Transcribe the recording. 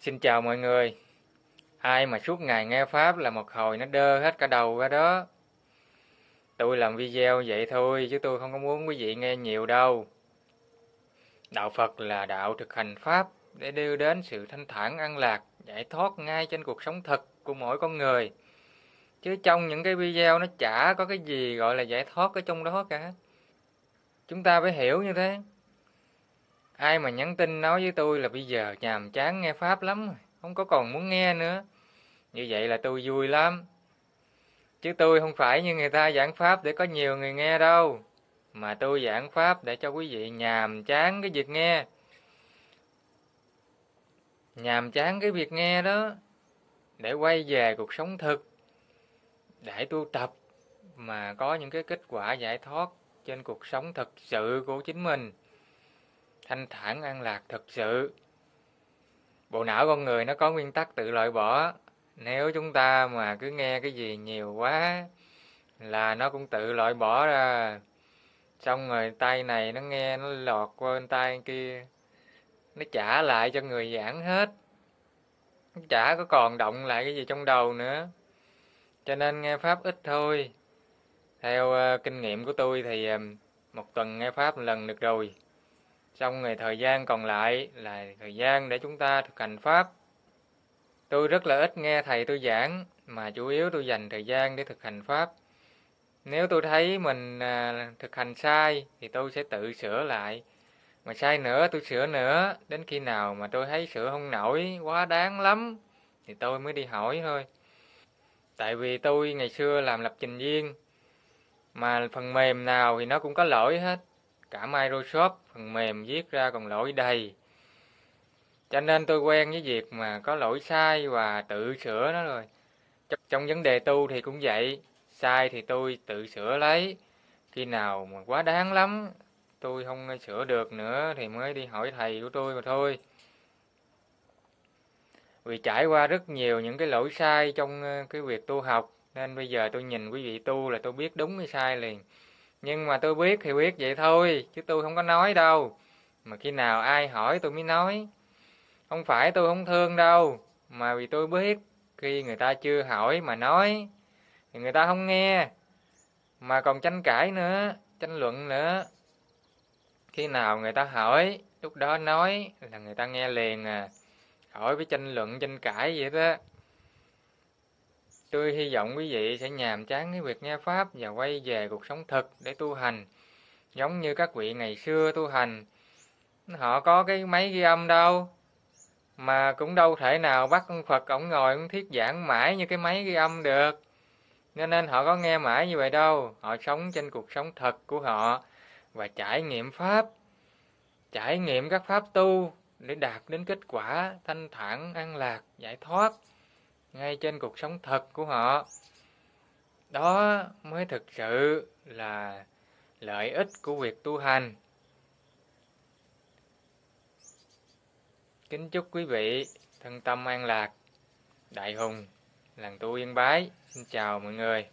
Xin chào mọi người. Ai mà suốt ngày nghe Pháp là một hồi nó đơ hết cả đầu ra đó. Tôi làm video vậy thôi chứ tôi không có muốn quý vị nghe nhiều đâu. Đạo Phật là đạo thực hành Pháp để đưa đến sự thanh thản an lạc, giải thoát ngay trên cuộc sống thực của mỗi con người. Chứ trong những cái video nó chả có cái gì gọi là giải thoát ở trong đó cả. Chúng ta phải hiểu như thế. Ai mà nhắn tin nói với tôi là bây giờ nhàm chán nghe Pháp lắm rồi, không có còn muốn nghe nữa. Như vậy là tôi vui lắm. Chứ tôi không phải như người ta giảng Pháp để có nhiều người nghe đâu. Mà tôi giảng Pháp để cho quý vị nhàm chán cái việc nghe. Nhàm chán cái việc nghe đó. Để quay về cuộc sống thực. Để tu tập mà có những cái kết quả giải thoát trên cuộc sống thực sự của chính mình thanh thản an lạc thực sự. Bộ não con người nó có nguyên tắc tự loại bỏ. Nếu chúng ta mà cứ nghe cái gì nhiều quá là nó cũng tự loại bỏ ra. Xong rồi tay này nó nghe nó lọt qua bên tay kia nó trả lại cho người giảng hết. Nó chả có còn động lại cái gì trong đầu nữa. Cho nên nghe pháp ít thôi. Theo uh, kinh nghiệm của tôi thì um, một tuần nghe pháp một lần được rồi. Xong ngày thời gian còn lại là thời gian để chúng ta thực hành Pháp. Tôi rất là ít nghe thầy tôi giảng, mà chủ yếu tôi dành thời gian để thực hành Pháp. Nếu tôi thấy mình à, thực hành sai thì tôi sẽ tự sửa lại. Mà sai nữa tôi sửa nữa, đến khi nào mà tôi thấy sửa không nổi, quá đáng lắm, thì tôi mới đi hỏi thôi. Tại vì tôi ngày xưa làm lập trình viên, mà phần mềm nào thì nó cũng có lỗi hết cả Microsoft, phần mềm viết ra còn lỗi đầy. Cho nên tôi quen với việc mà có lỗi sai và tự sửa nó rồi. Trong vấn đề tu thì cũng vậy, sai thì tôi tự sửa lấy. Khi nào mà quá đáng lắm, tôi không sửa được nữa thì mới đi hỏi thầy của tôi mà thôi. Vì trải qua rất nhiều những cái lỗi sai trong ờ, cái việc tu học, nên bây giờ tôi nhìn quý vị tu là tôi biết đúng hay sai liền nhưng mà tôi biết thì biết vậy thôi, chứ tôi không có nói đâu. Mà khi nào ai hỏi tôi mới nói. Không phải tôi không thương đâu, mà vì tôi biết khi người ta chưa hỏi mà nói, thì người ta không nghe. Mà còn tranh cãi nữa, tranh luận nữa. Khi nào người ta hỏi, lúc đó nói là người ta nghe liền à. Hỏi với tranh luận, tranh cãi vậy đó. Tôi hy vọng quý vị sẽ nhàm chán cái việc nghe Pháp và quay về cuộc sống thực để tu hành. Giống như các vị ngày xưa tu hành, họ có cái máy ghi âm đâu, mà cũng đâu thể nào bắt ông Phật ổng ngồi ông thuyết giảng mãi như cái máy ghi âm được. nên nên họ có nghe mãi như vậy đâu, họ sống trên cuộc sống thật của họ và trải nghiệm Pháp, trải nghiệm các Pháp tu để đạt đến kết quả thanh thản, an lạc, giải thoát ngay trên cuộc sống thật của họ. Đó mới thực sự là lợi ích của việc tu hành. Kính chúc quý vị thân tâm an lạc. Đại hùng, làng tu yên bái, xin chào mọi người.